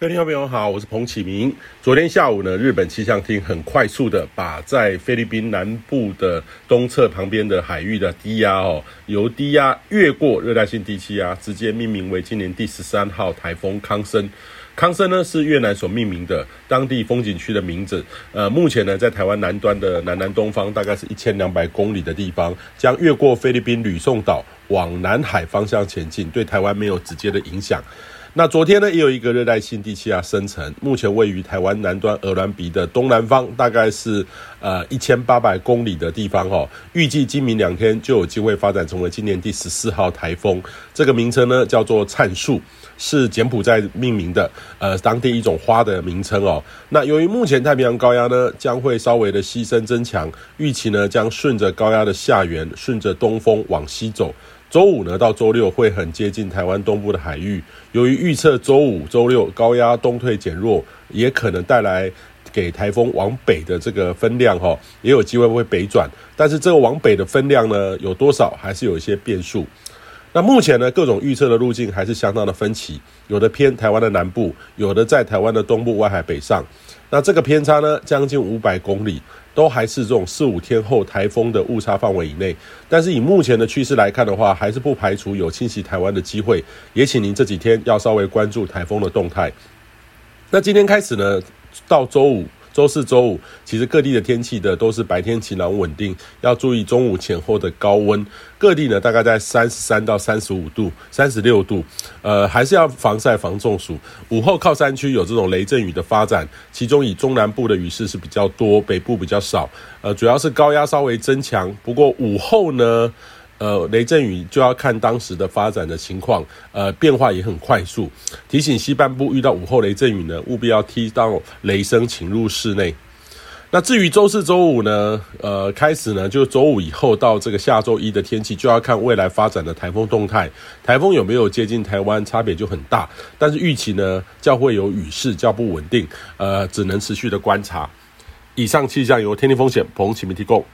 各位听众朋友好，我是彭启明。昨天下午呢，日本气象厅很快速的把在菲律宾南部的东侧旁边的海域的低压哦，由低压越过热带性低气压，直接命名为今年第十三号台风康森。康森呢是越南所命名的当地风景区的名字。呃，目前呢在台湾南端的南南东方，大概是一千两百公里的地方，将越过菲律宾吕宋岛往南海方向前进，对台湾没有直接的影响。那昨天呢，也有一个热带性低气压生成，目前位于台湾南端鹅銮鼻的东南方，大概是呃一千八百公里的地方哦。预计今明两天就有机会发展成为今年第十四号台风。这个名称呢叫做灿树，是柬埔寨命名的，呃，当地一种花的名称哦。那由于目前太平洋高压呢将会稍微的西伸增强，预期呢将顺着高压的下缘，顺着东风往西走。周五呢到周六会很接近台湾东部的海域。由于预测周五、周六高压东退减弱，也可能带来给台风往北的这个分量哈，也有机会会北转。但是这个往北的分量呢有多少，还是有一些变数。那目前呢各种预测的路径还是相当的分歧，有的偏台湾的南部，有的在台湾的东部外海北上。那这个偏差呢将近五百公里。都还是这种四五天后台风的误差范围以内，但是以目前的趋势来看的话，还是不排除有侵袭台湾的机会。也请您这几天要稍微关注台风的动态。那今天开始呢，到周五。周四、周五，其实各地的天气的都是白天晴朗稳定，要注意中午前后的高温。各地呢，大概在三十三到三十五度、三十六度，呃，还是要防晒防中暑。午后靠山区有这种雷阵雨的发展，其中以中南部的雨势是比较多，北部比较少。呃，主要是高压稍微增强，不过午后呢。呃，雷阵雨就要看当时的发展的情况，呃，变化也很快速。提醒西半部遇到午后雷阵雨呢，务必要踢到雷声，请入室内。那至于周四、周五呢，呃，开始呢，就周五以后到这个下周一的天气，就要看未来发展的台风动态。台风有没有接近台湾，差别就很大。但是预期呢，较会有雨势，较不稳定，呃，只能持续的观察。以上气象由天气风险彭启明提供。